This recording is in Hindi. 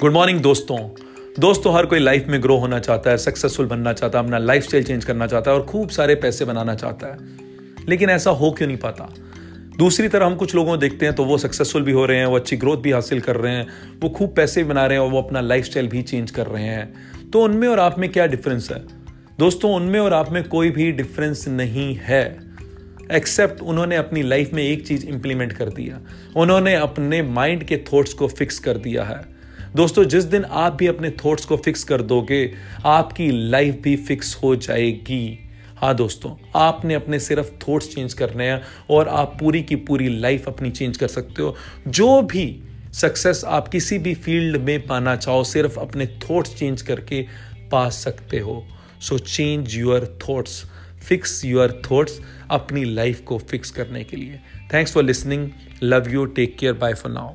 गुड मॉर्निंग दोस्तों। दोस्तों, हर कोई लाइफ में ग्रो होना चाहता है सक्सेसफुल बनना चाहता है, अपना लाइफ स्टाइल चेंज करना चाहता है और खूब सारे पैसे बनाना चाहता है। लेकिन ऐसा हो क्यों नहीं पाता? दूसरी तरह हम कुछ लोगों को देखते हैं तो वो सक्सेसफुल भी हो रहे हैं, वो अच्छी ग्रोथ भी हासिल कर रहे हैं, वो खूब पैसे भी बना रहे हैं और वो अपना लाइफ भी चेंज कर रहे हैं। तो उनमें और आप में क्या डिफरेंस है? दोस्तों, उनमें और आप में कोई भी डिफरेंस नहीं है एक्सेप्ट उन्होंने अपनी लाइफ में एक चीज़ इंप्लीमेंट कर दिया उन्होंने अपने माइंड के थॉट्स को फिक्स कर दिया है। दोस्तों, जिस दिन आप भी अपने थॉट्स को फिक्स कर दोगे, आपकी लाइफ भी फिक्स हो जाएगी। हाँ दोस्तों, आपने अपने सिर्फ़ थॉट्स चेंज करने हैं और आप पूरी की पूरी लाइफ अपनी चेंज कर सकते हो। जो भी सक्सेस आप किसी भी फ़ील्ड में पाना चाहो, सिर्फ़ अपने थॉट्स चेंज करके पा सकते हो। So change your thoughts fix your thoughts अपनी लाइफ को फिक्स करने के लिए। Thanks for listening love you take care bye for now